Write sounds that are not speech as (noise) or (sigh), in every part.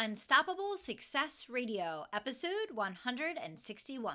Unstoppable Success Radio, episode 161.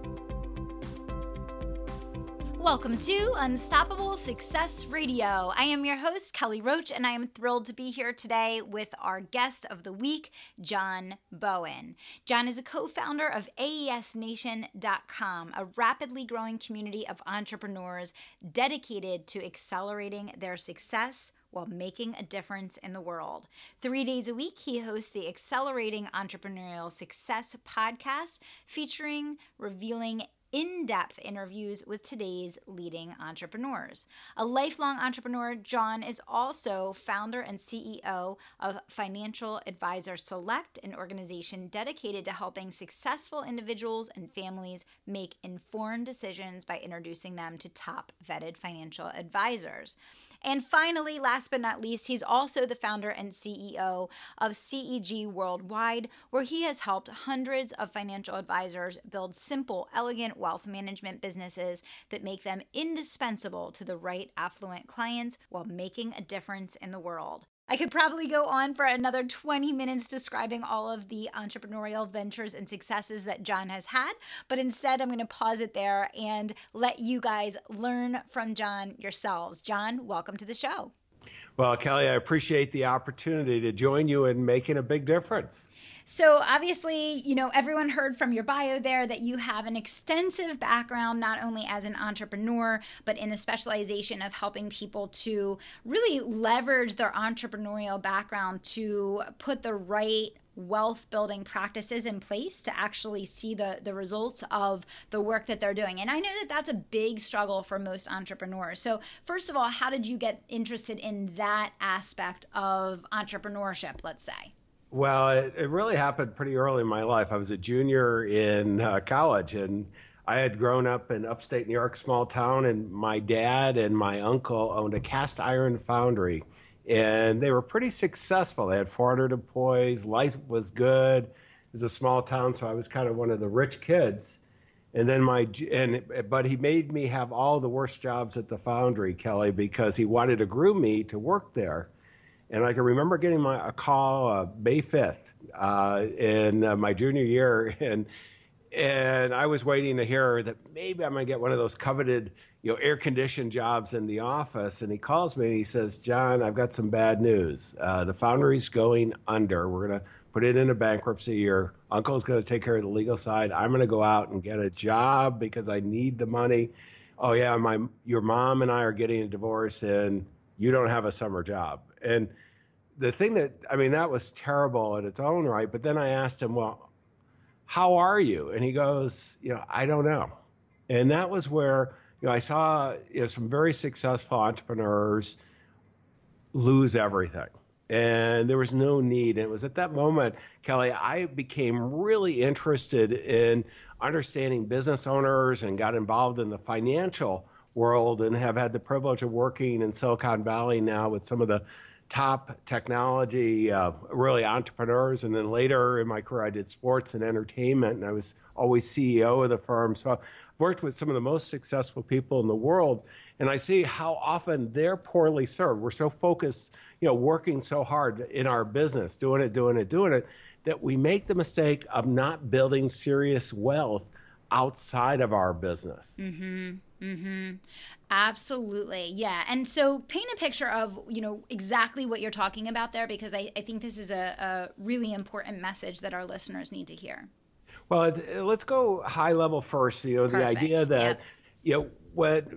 Welcome to Unstoppable Success Radio. I am your host, Kelly Roach, and I am thrilled to be here today with our guest of the week, John Bowen. John is a co founder of AESNation.com, a rapidly growing community of entrepreneurs dedicated to accelerating their success while making a difference in the world. Three days a week, he hosts the Accelerating Entrepreneurial Success podcast, featuring revealing in depth interviews with today's leading entrepreneurs. A lifelong entrepreneur, John is also founder and CEO of Financial Advisor Select, an organization dedicated to helping successful individuals and families make informed decisions by introducing them to top vetted financial advisors. And finally, last but not least, he's also the founder and CEO of CEG Worldwide, where he has helped hundreds of financial advisors build simple, elegant wealth management businesses that make them indispensable to the right affluent clients while making a difference in the world. I could probably go on for another 20 minutes describing all of the entrepreneurial ventures and successes that John has had, but instead I'm going to pause it there and let you guys learn from John yourselves. John, welcome to the show. Well, Kelly, I appreciate the opportunity to join you in making a big difference. So, obviously, you know, everyone heard from your bio there that you have an extensive background, not only as an entrepreneur, but in the specialization of helping people to really leverage their entrepreneurial background to put the right wealth building practices in place to actually see the the results of the work that they're doing. And i know that that's a big struggle for most entrepreneurs. So first of all how did you get interested in that aspect of entrepreneurship let's say? Well, it, it, really happened pretty early in my life. I was a junior in uh, college, and I had grown up in upstate New York, small town, and my dad and my uncle owned a cast iron foundry, and they were pretty successful. They had 400 employees. Life was good. It was a small town, so I was kind of one of the rich kids. And then my and but he made me have all the worst jobs at the foundry, Kelly, because he wanted to groom me to work there. And I can remember getting my, a call uh, May 5th uh, in uh, my junior year. (laughs) And, and I was waiting to hear that maybe I'm going to get one of those coveted, you know, air conditioned jobs in the office. And he calls me and he says, John, I've got some bad news. Uh, the foundry's going under. We're going to put it into bankruptcy. Your uncle's going to take care of the legal side. I'm going to go out and get a job because I need the money. Oh yeah, my your mom and I are getting a divorce and you don't have a summer job. And the thing that, I mean, that was terrible in its own right. But then I asked him, well, how are you? And he goes, you know, I don't know. And that was where, you know, I saw you know, some very successful entrepreneurs lose everything. And there was no need. And it was at that moment, Kelly, I became really interested in understanding business owners and got involved in the financial world and have had the privilege of working in Silicon Valley now with some of the top technology, uh, really entrepreneurs. And then later in my career, I did sports and entertainment, and I was always CEO of the firm. So I've worked with some of the most successful people in the world, and I see how often they're poorly served. We're so focused, you know, working so hard in our business, doing it, doing it, doing it, that we make the mistake of not building serious wealth outside of our business. Mm-hmm. Mm-hmm. Absolutely. Yeah. And so paint a picture of, you know, exactly what you're talking about there, because I, I think this is a, a really important message that our listeners need to hear. Well, let's go high level first. You know, Perfect. the idea that, yep. You know, what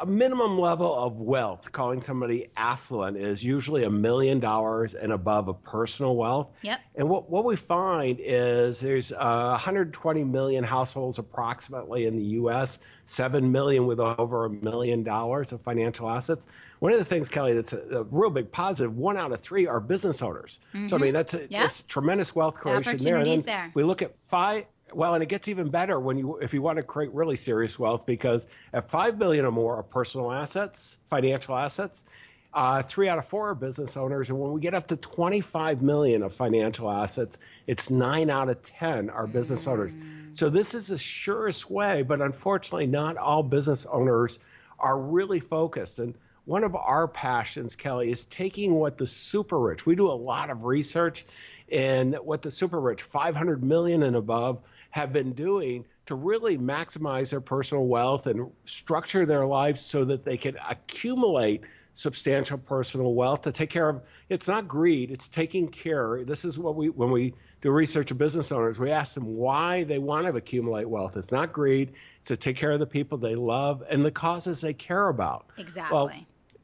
a minimum level of wealth, calling somebody affluent, is usually a million dollars and above of personal wealth. Yep. And what, what we find is there's uh, 120 million households approximately in the U.S., 7 million with over a million dollars of financial assets. One of the things, Kelly, that's a, a real big positive, one out of three are business owners. Mm-hmm. So, I mm-hmm. mean, that's a, yeah. tremendous wealth creation the there. And then there. we look at five well, and it gets even better when you if you want to create really serious wealth because at five billion or more of personal assets, financial assets, uh, three out of four are business owners, and when we get up to 25 million of financial assets, it's nine out of 10 are business mm. owners. So this is the surest way, but unfortunately, not all business owners are really focused. And one of our passions, Kelly, is taking what the super rich. We do a lot of research, and what the super rich, 500 million and above, have been doing to really maximize their personal wealth and structure their lives so that they can accumulate substantial personal wealth to take care of it's not greed it's taking care. This is what we when we do research of business owners we ask them why they want to accumulate wealth. It's not greed it's to take care of the people they love and the causes they care about. Exactly. well,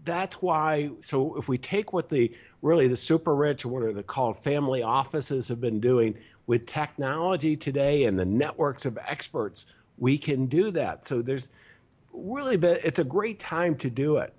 that's why so if we take what the really the super rich or what are the called family offices have been doing with technology today and the networks of experts we can do that. So there's really been, it's a great time to do it.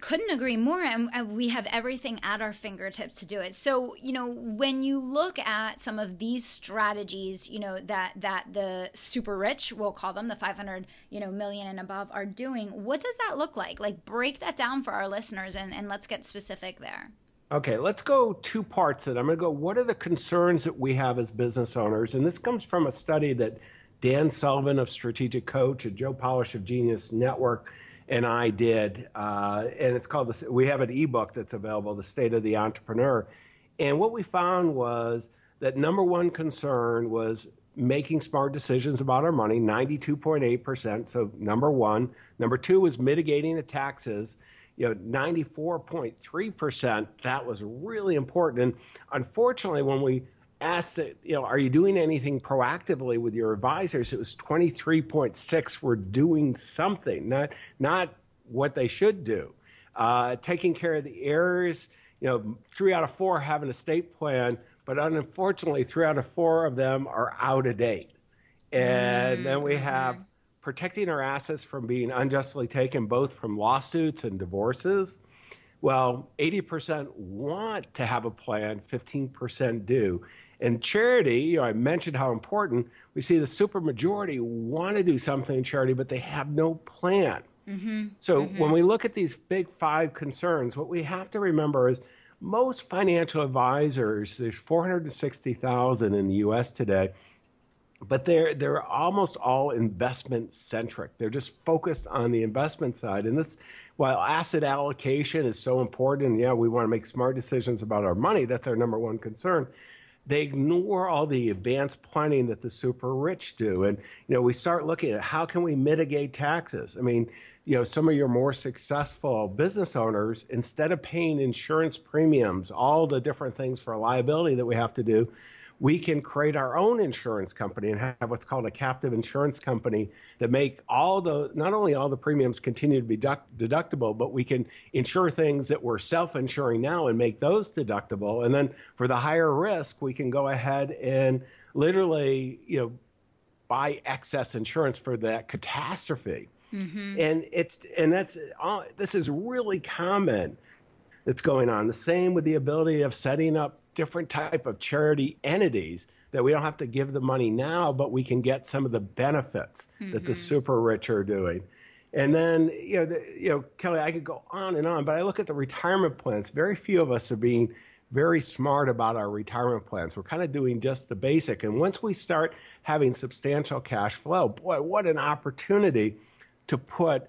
Couldn't agree more and we have everything at our fingertips to do it. So you know when you look at some of these strategies you know that that the super rich we'll call them the 500 you know million and above are doing what does that look like? Like break that down for our listeners and, and let's get specific there okay let's go two parts that i'm going to go what are the concerns that we have as business owners and this comes from a study that dan sullivan of strategic coach and joe polish of genius network and I did, uh, and it's called the. We have an ebook that's available, "The State of the Entrepreneur," and what we found was that number one concern was making smart decisions about our money, 92.8%. So number one. Number two was mitigating the taxes. You know, 94.3%. That was really important. And unfortunately, when we asked, you know, are you doing anything proactively with your advisors? It was 23.6 were doing something, not not what they should do. Uh, taking care of the errors, you know, three out of four have an estate plan, but unfortunately, three out of four of them are out of date. And mm-hmm. then we mm-hmm. have protecting our assets from being unjustly taken, both from lawsuits and divorces. Well, 80% want to have a plan, 15% do. And charity, you know, I mentioned how important we see the supermajority want to do something in charity, but they have no plan. Mm-hmm. So mm-hmm. when we look at these big five concerns, what we have to remember is most financial advisors, there's 460,000 in the US today, but they're they're almost all investment centric. They're just focused on the investment side. And this while asset allocation is so important, yeah, we want to make smart decisions about our money, that's our number one concern they ignore all the advanced planning that the super rich do. And, you know, we start looking at how can we mitigate taxes? I mean, you know, some of your more successful business owners, instead of paying insurance premiums, all the different things for liability that we have to do, we can create our own insurance company and have what's called a captive insurance company that make all the not only all the premiums continue to be deduct, deductible but we can insure things that we're self-insuring now and make those deductible. And then for the higher risk we can go ahead and literally you know buy excess insurance for that catastrophe. Mm-hmm. and it's and that's uh, this is really common that's going on. The same with the ability of setting up different type of charity entities that we don't have to give the money now, but we can get some of the benefits mm-hmm. that the mm-hmm. super rich are doing. And then, you know, the, you know, Kelly, I could go on and on, but I look at the retirement plans. Very few of us are being very smart about our retirement plans. We're kind of doing just the basic. And once we start having substantial cash flow, boy, what an opportunity to put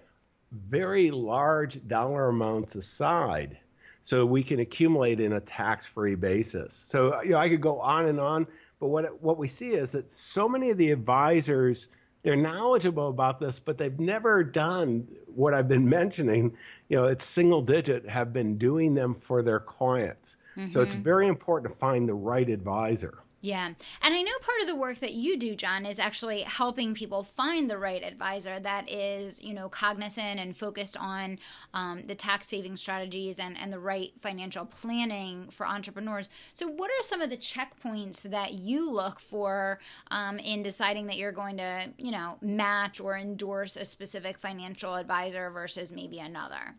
very large dollar amounts aside so we can accumulate in a tax-free basis. So you know, I could go on and on, but what what we see is that so many of the advisors they're knowledgeable about this, but they've never done what I've been (laughs) mentioning. You know, it's single digit have been doing them for their clients. Mm-hmm. So it's mm-hmm. very important to find the right advisor. Yeah. And I know part of the work that you do, John, is actually helping people find the right advisor that is, you know, cognizant and focused on um, the tax saving strategies and, and the right financial planning for entrepreneurs. So, what are some of the checkpoints that you look for um, in deciding that you're going to, you know, match or endorse a specific financial advisor versus maybe another?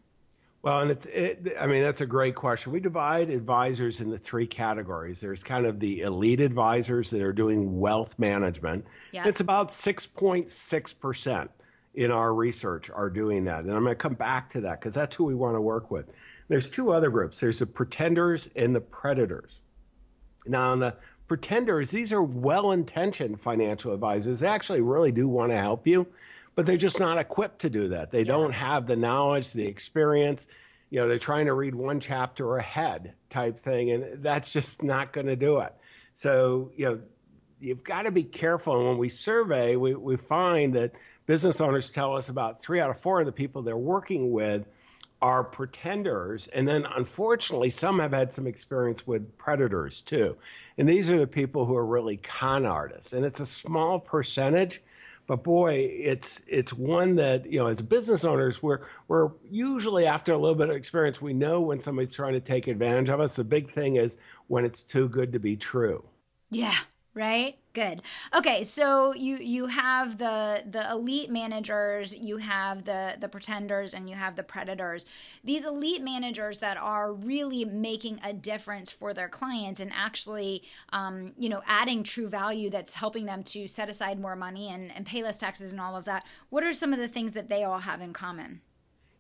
Well, and it's, it, I mean, that's a great question. We divide advisors into three categories. There's kind of the elite advisors that are doing wealth management. Yeah. It's about 6.6% in our research are doing that. And I'm going to come back to that because that's who we want to work with. There's two other groups there's the pretenders and the predators. Now, on the pretenders, these are well intentioned financial advisors. They actually really do want to help you but they're just not equipped to do that. They yeah. don't have the knowledge, the experience. You know, they're trying to read one chapter ahead type thing, and that's just not going to do it. So, you know, you've got to be careful. And when we survey, we, we find that business owners tell us about three out of four of the people they're working with are pretenders. And then unfortunately, some have had some experience with predators too. And these are the people who are really con artists. And it's a small percentage, but boy, it's it's one that you know as business owners we're we're usually after a little bit of experience we know when somebody's trying to take advantage of us. The big thing is when it's too good to be true. Yeah, right? Good. Okay so you you have the the elite managers you have the the pretenders and you have the predators. These elite managers that are really making a difference for their clients and actually um, you know adding true value that's helping them to set aside more money and, and pay less taxes and all of that what are some of the things that they all have in common?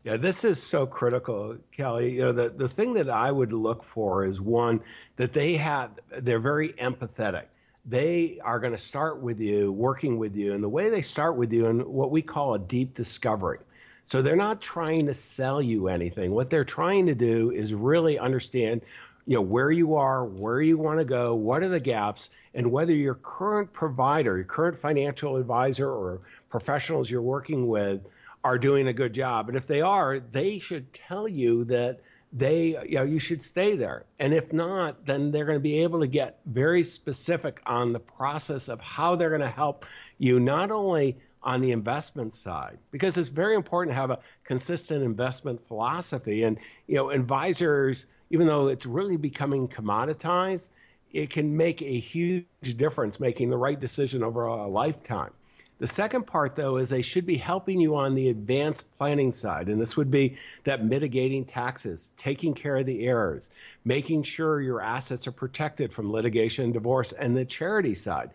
Yeah, this is so critical, Kelly. You know, the, the thing that I would look for is one that they have they're very empathetic they are going to start with you, working with you. And the way they start with you in what we call a deep discovery. So they're not trying to sell you anything. What they're trying to do is really understand, you know, where you are, where you want to go, what are the gaps, and whether your current provider, your current financial advisor or professionals you're working with are doing a good job. And if they are, they should tell you that they you know you should stay there. And if not then they're going to be able to get very specific on the process of how they're going to help you not only on the investment side because it's very important to have a consistent investment philosophy. And you know advisors even though it's really becoming commoditized it can make a huge difference making the right decision over a lifetime the second part, though, is they should be helping you on the advanced planning side. And this would be that mitigating taxes, taking care of the errors, making sure your assets are protected from litigation and divorce, and the charity side.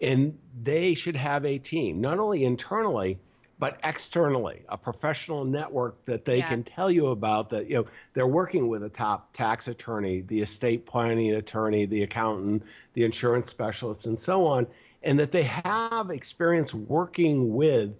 And they should have a team, not only internally, but externally, a professional network that they yeah. can tell you about that, you know, they're working with a top tax attorney, the estate planning attorney, the accountant, the insurance specialist, and so on and that they have experience working with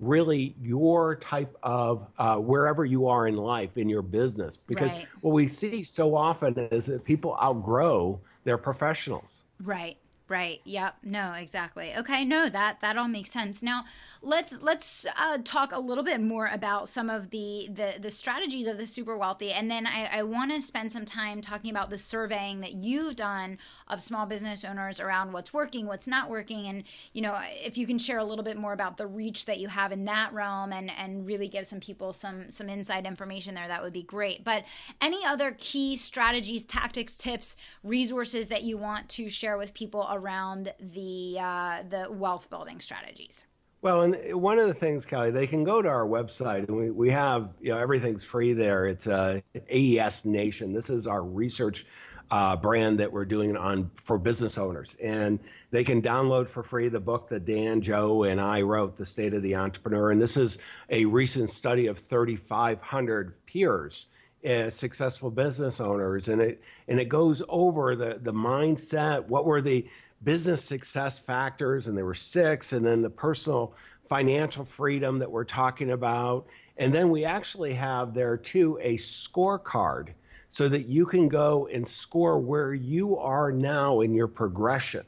really your type of uh, wherever you are in life in your business because right. what we see so often is that people outgrow their professionals right Right. Yep. No. Exactly. Okay. No. That that all makes sense. Now, let's let's uh, talk a little bit more about some of the the, the strategies of the super wealthy, and then I, I want to spend some time talking about the surveying that you've done of small business owners around what's working, what's not working, and you know if you can share a little bit more about the reach that you have in that realm, and and really give some people some some inside information there, that would be great. But any other key strategies, tactics, tips, resources that you want to share with people around the uh, the wealth building strategies? Well, and one of the things, Kelly, they can go to our website, and we, we have you know everything's free there. It's uh, AES Nation. This is our research uh, brand that we're doing on for business owners, and they can download for free the book that Dan, Joe, and I wrote, "The State of the Entrepreneur." And this is a recent study of 3,500 peers uh, successful business owners, and it and it goes over the the mindset. What were the business success factors? And there were six, and then the personal financial freedom that we're talking about, and then we actually have there too a scorecard so that you can go and score where you are now in your progression.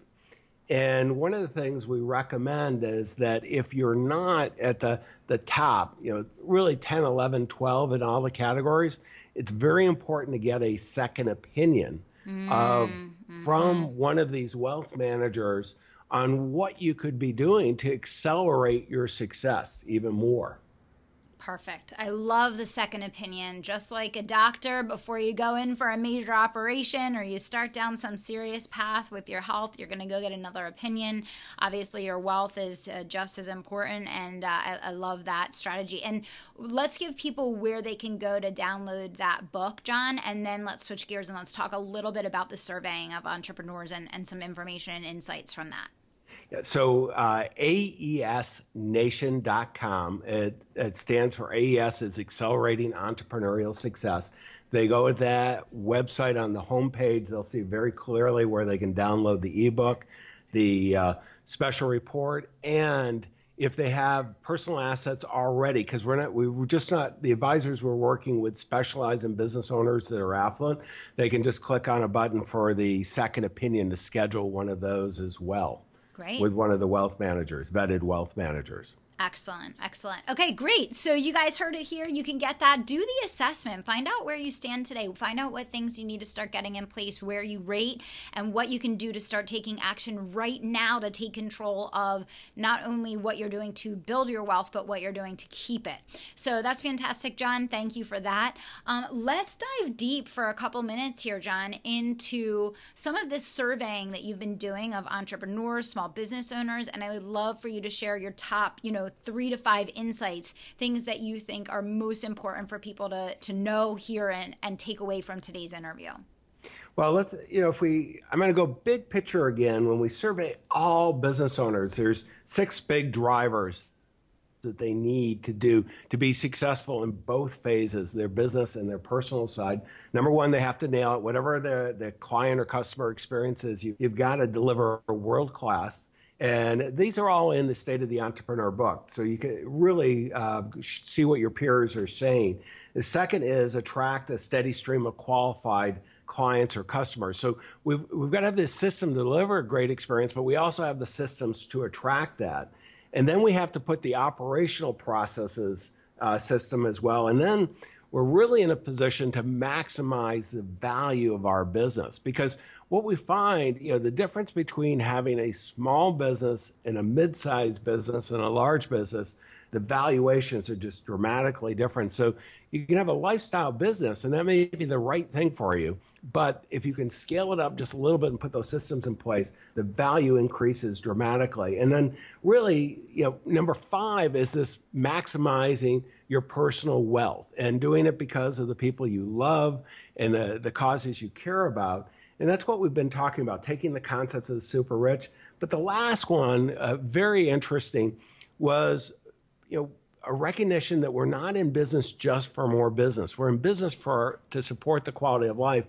And one of the things we recommend is that if you're not at the, the top, you know, really 10, 11, 12 in all the categories, it's very important to get a second opinion mm, of mm-hmm. from one of these wealth managers on what you could be doing to accelerate your success even more. Perfect. I love the second opinion. Just like a doctor, before you go in for a major operation or you start down some serious path with your health, you're going to go get another opinion. Obviously, your wealth is uh, just as important, and uh, I, I, love that strategy. And let's give people where they can go to download that book, John, and then let's switch gears and let's talk a little bit about the surveying of entrepreneurs and, and some information and insights from that. So uh, AESNation.com, it, it stands for AES is Accelerating Entrepreneurial Success. They go to that website on the homepage, they'll see very clearly where they can download the ebook, the uh, special report, and if they have personal assets already, because we're not, we are just not, the advisors we're working with specialize in business owners that are affluent. They can just click on a button for the second opinion to schedule one of those as well. Great. With one of the wealth managers, vetted wealth managers. Excellent. Excellent. Okay, great. So you guys heard it here. You can get that. Do the assessment. Find out where you stand today. Find out what things you need to start getting in place, where you rate, and what you can do to start taking action right now to take control of not only what you're doing to build your wealth, but what you're doing to keep it. So that's fantastic, John. Thank you for that. Um, let's dive deep for a couple minutes here, John, into some of this surveying that you've been doing of entrepreneurs, small business owners, and I would love for you to share your top, you three to five insights, things that you think are most important for people to, to know, hear, and, and take away from today's interview? Well, let's, you know, if we, I'm going to go big picture again. When we survey all business owners, there's six big drivers that they need to do to be successful in both phases, their business and their personal side. Number one, they have to nail it. Whatever the, the client or customer experience is, you, you've got to deliver world class. And these are all in the State of the Entrepreneur book. So you can really uh, see what your peers are saying. The second is attract a steady stream of qualified clients or customers. So we've, we've got to have this system to deliver a great experience, but we also have the systems to attract that. And then we have to put the operational processes uh, system as well. And then we're really in a position to maximize the value of our business because what we find, you know, the difference between having a small business and a mid-sized business and a large business, the valuations are just dramatically different. So you can have a lifestyle business and that may be the right thing for you, but if you can scale it up just a little bit and put those systems in place, the value increases dramatically. And then really, you know, number 5 is this maximizing your personal wealth and doing it because of the people you love and the, the causes you care about. And that's what we've been talking about, taking the concepts of the super rich. But the last one, uh, very interesting, was you know a recognition that we're not in business just for more business. We're in business for to support the quality of life.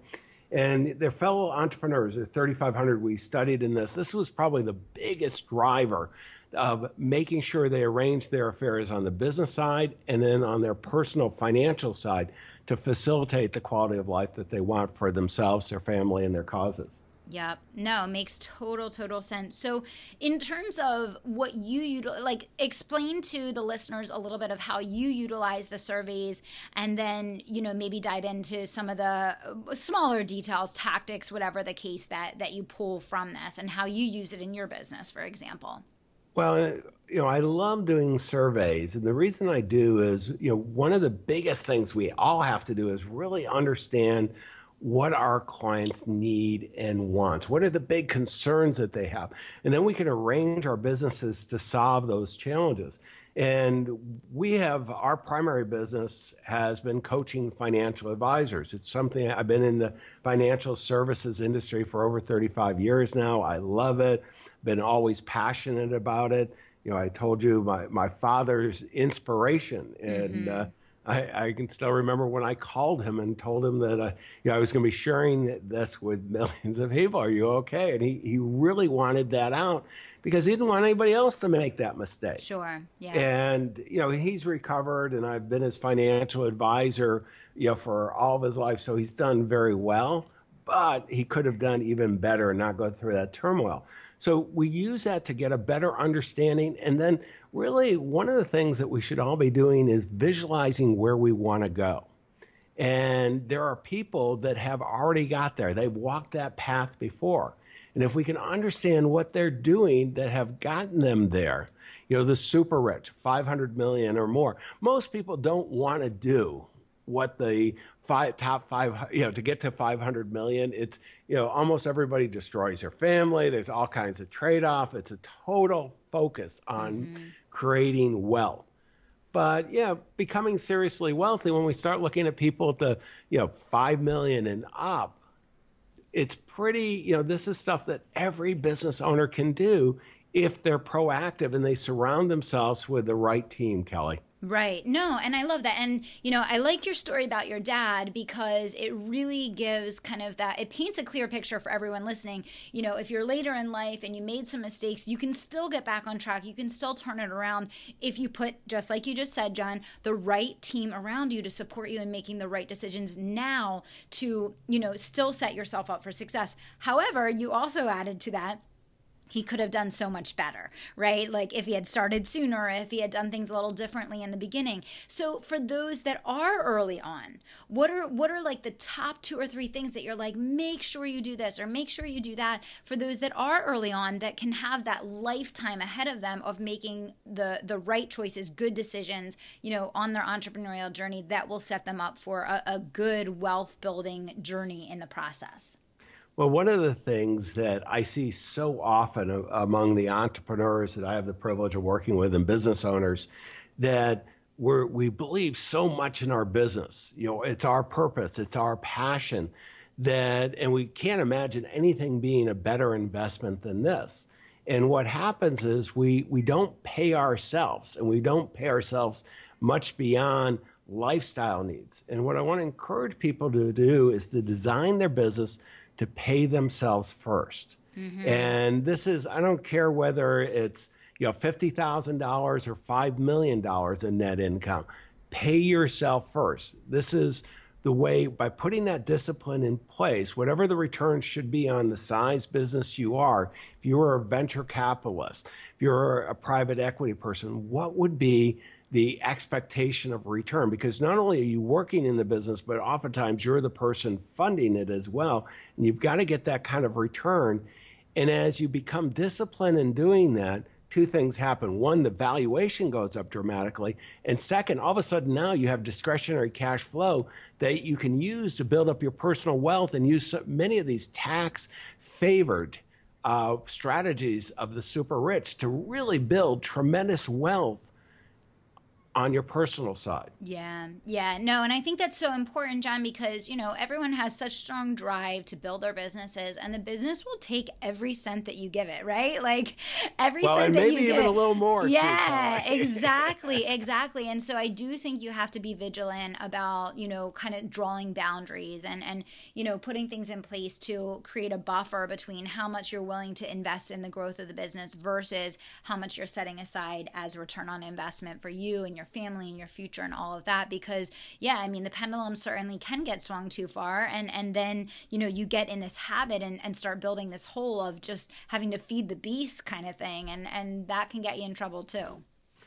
And their fellow entrepreneurs, the 3,500 we studied in this, this was probably the biggest driver of making sure they arrange their affairs on the business side and then on their personal financial side to facilitate the quality of life that they want for themselves, their family, and their causes. Yep. No, makes total total sense. So, in terms of what you util- like explain to the listeners a little bit of how you utilize the surveys and then, you know, maybe dive into some of the uh, smaller details, tactics, whatever the case that that you pull from this and how you use it in your business, for example. Well, uh, you know, I love doing surveys. And the reason I do is, you know, one of the biggest things we all have to do is really understand what our clients need and want. What are the big concerns that they have? And then we can arrange our businesses to solve those challenges. And we have our primary business has been coaching financial advisors. It's something I've been in the financial services industry for over 35 years now. I love it been always passionate about it. You know, I told you my, my father's inspiration, and mm-hmm. uh, I, I, can still remember when I called him and told him that uh, you know, I was going to be sharing this with millions of people. Are you okay? And he, he really wanted that out because he didn't want anybody else to make that mistake. Sure. Yeah. And you know, he's recovered, and I've been his financial advisor, you know, for all of his life. So he's done very well, but he could have done even better and not go through that turmoil. So we use that to get a better understanding. And then, really, one of the things that we should all be doing is visualizing where we want to go. And there are people that have already got there, they've walked that path before. And if we can understand what they're doing that have gotten them there, you know, the super rich, 500 million or more, most people don't want to do what the five, top five, you know, to get to 500 million, it's, you know, almost everybody destroys their family. There's all kinds of trade off. It's a total focus on mm-hmm. creating wealth. But yeah, becoming seriously wealthy, when we start looking at people at the, you know, 5 million and up, it's pretty, you know, this is stuff that every business owner can do if they're proactive and they surround themselves with the right team, Kelly. Right. No, and I love that. And, you know, I like your story about your dad because it really gives kind of that, it paints a clear picture for everyone listening. You know, if you're later in life and you made some mistakes, you can still get back on track. You can still turn it around if you put, just like you just said, John, the right team around you to support you in making the right decisions now to, you know, still set yourself up for success. However, you also added to that he could have done so much better, right? Like if he had started sooner, if he had done things a little differently in the beginning. So for those that are early on, what are what are like the top two or three things that you're like make sure you do this or make sure you do that for those that are early on that can have that lifetime ahead of them of making the the right choices, good decisions, you know, on their entrepreneurial journey that will set them up for a, a good wealth building journey in the process. Well, one of the things that I see so often among the entrepreneurs that I have the privilege of working with and business owners that we're, we believe so much in our business. You know, it's our purpose, it's our passion that, and we can't imagine anything being a better investment than this. And what happens is we, we don't pay ourselves and we don't pay ourselves much beyond lifestyle needs. And what I want to encourage people to do is to design their business to pay themselves 1st mm-hmm. And this is, I don't care whether it's, you know, $50,000 or $5 million in net income. Pay yourself first. This is the way, by putting that discipline in place, whatever the return should be on the size business you are, if you are a venture capitalist, if you're a private equity person, what would be the expectation of return because not only are you working in the business, but oftentimes you're the person funding it as well. And you've got to get that kind of return. And as you become disciplined in doing that, two things happen. One, the valuation goes up dramatically. And second, all of a sudden now you have discretionary cash flow that you can use to build up your personal wealth and use many of these tax favored uh, strategies of the super rich to really build tremendous wealth on your personal side. Yeah, yeah, no, and I think that's so important, John, because you know everyone has such strong drive to build their businesses, and the business will take every cent that you give it, right? Like every well, cent and that maybe you even get. a little more. Yeah, (laughs) exactly, exactly. And so I do think you have to be vigilant about you know kind of drawing boundaries and and you know putting things in place to create a buffer between how much you're willing to invest in the growth of the business versus how much you're setting aside as return on investment for you and your family and your future and all of that because yeah i mean the pendulum certainly can get swung too far. And and then you know you get in this habit and, and start building this hole of just having to feed the beast kind of thing. And and that can get you in trouble too.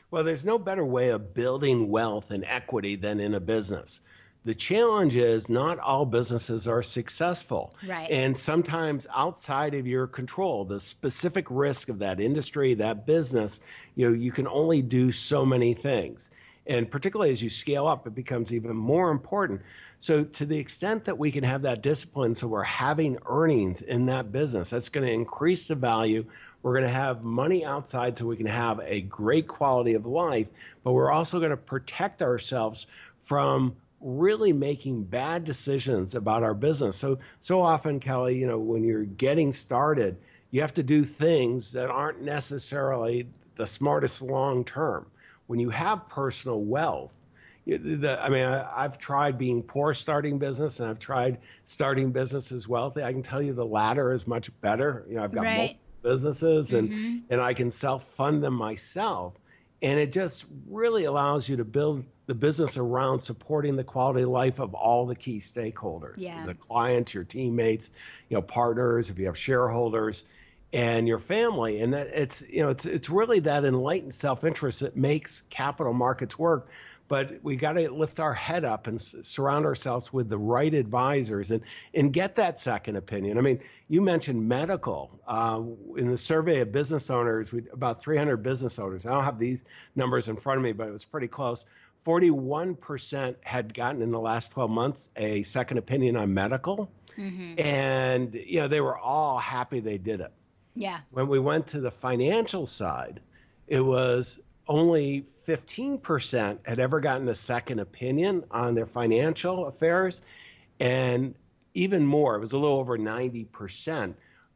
Well there's no better way of building wealth and equity than in a business the challenge is not all businesses are successful. Right. And sometimes outside of your control, the specific risk of that industry, that business, you know, you can only do so many things. And particularly as you scale up, it becomes even more important. So, to the extent that we can have that discipline, so we're having earnings in that business, that's going to increase the value. We're going to have money outside so we can have a great quality of life, but we're also going to protect ourselves from really making bad decisions about our business. So so often, Kelly, you know, when you're getting started, you have to do things that aren't necessarily the smartest long term. When you have personal wealth, the, I mean, I, have tried being poor starting business, and I've tried starting business as wealthy. I can tell you the latter is much better. You know, I've got right. multiple businesses, and mm-hmm. and I can self fund them myself, and it just really allows you to build the business around supporting the quality of life of all the key stakeholders yeah. the clients your teammates you know partners if you have shareholders and your family and that it's you know it's it's really that enlightened self-interest that makes capital markets work but we got to lift our head up and s- surround ourselves with the right advisors and, and get that second opinion. I mean, you mentioned medical. Uh, in the survey of business owners, we about 300 business owners. I don't have these numbers in front of me, but it was pretty close. 41% had gotten in the last 12 months a second opinion on medical. Mm-hmm. And, you know, they were all happy they did it. Yeah. When we went to the financial side, it was only 15% had ever gotten a second opinion on their financial affairs. And even more, it was a little over 90%,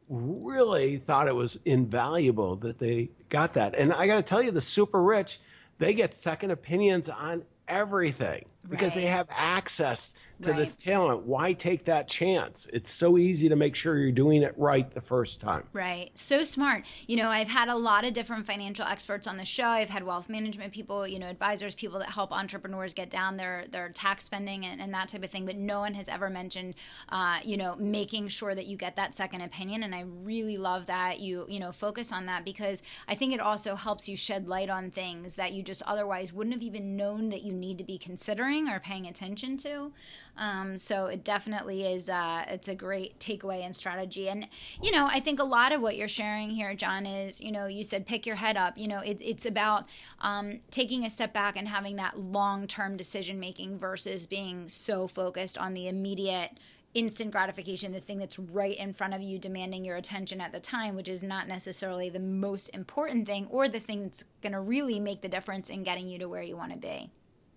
really thought it was invaluable that they got that. And I got to tell you, the super rich, they get second opinions on everything because right. they have access to right. this talent. Why take that chance? It's so easy to make sure you're doing it right the first time. Right. So smart. You know, I've had a lot of different financial experts on the show. I've had wealth management people, you know, advisors, people that help entrepreneurs get down their, their tax spending and, and that type of thing. But no one has ever mentioned, uh, you know, making sure that you get that second opinion. And I really love that you, you know, focus on that because I think it also helps you shed light on things that you just otherwise wouldn't have even known that you need to be considering or paying attention to. Um, so it definitely is. Uh, it's a great takeaway and strategy. And you know, I think a lot of what you're sharing here, John, is you know, you said pick your head up. You know, it's it's about um, taking a step back and having that long term decision making versus being so focused on the immediate instant gratification, the thing that's right in front of you, demanding your attention at the time, which is not necessarily the most important thing or the thing that's going to really make the difference in getting you to where you want to be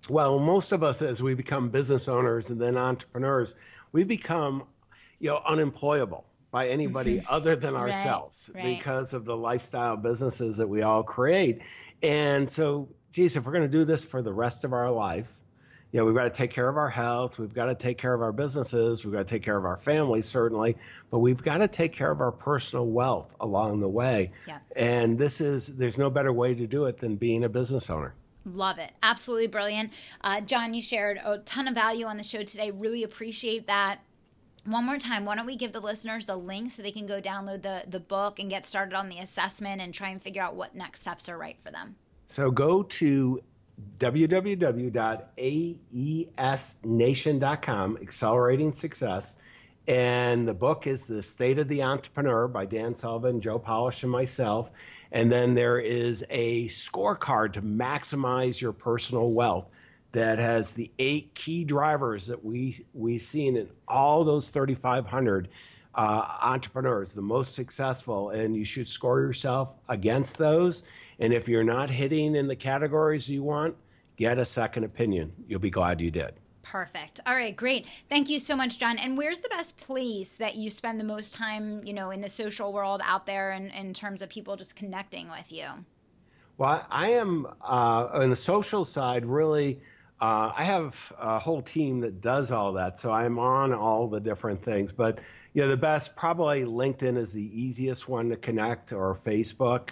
well, most of us, as we become business owners and then entrepreneurs, we become, you know, unemployable by anybody mm-hmm. other than ourselves right, right. because of the lifestyle businesses that we all create. And so, geez, if we're going to do this for the rest of our life, you know, we've got to take care of our health. We've got to take care of our businesses. We've got to take care of our families, certainly, but we've got to take care of our personal wealth along the way. Yeah. And this is, there's no better way to do it than being a business owner. Love it. Absolutely brilliant. Uh, John, you shared a ton of value on the show today. Really appreciate that. One more time, why don't we give the listeners the link so they can go download the, the book and get started on the assessment and try and figure out what next steps are right for them? So go to www.aesnation.com, Accelerating Success. And the book is The State of the Entrepreneur by Dan Sullivan, Joe Polish, and myself. And then there is a scorecard to maximize your personal wealth that has the eight key drivers that we we've seen in all those 3,500 uh, entrepreneurs, the most successful, and you should score yourself against those. And if you're not hitting in the categories you want, get a second opinion. You'll be glad you did. Perfect. All right, great. Thank you so much, John. And where's the best place that you spend the most time, you know, in the social world out there in, in terms of people just connecting with you? Well, I am uh, on the social side, really. Uh, I have a whole team that does all that, so I'm on all the different things. But you know, the best probably LinkedIn is the easiest one to connect, or Facebook,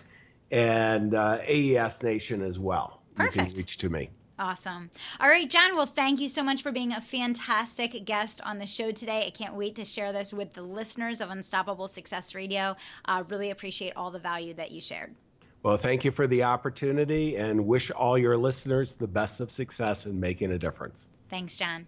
and uh, AES Nation as well. Perfect. You can reach to me. Awesome. All right, John. Well, thank you so much for being a fantastic guest on the show today. I can't wait to share this with the listeners of Unstoppable Success Radio. Uh, really appreciate all the value that you shared. Well, thank you for the opportunity and wish all your listeners the best of success in making a difference. Thanks, John.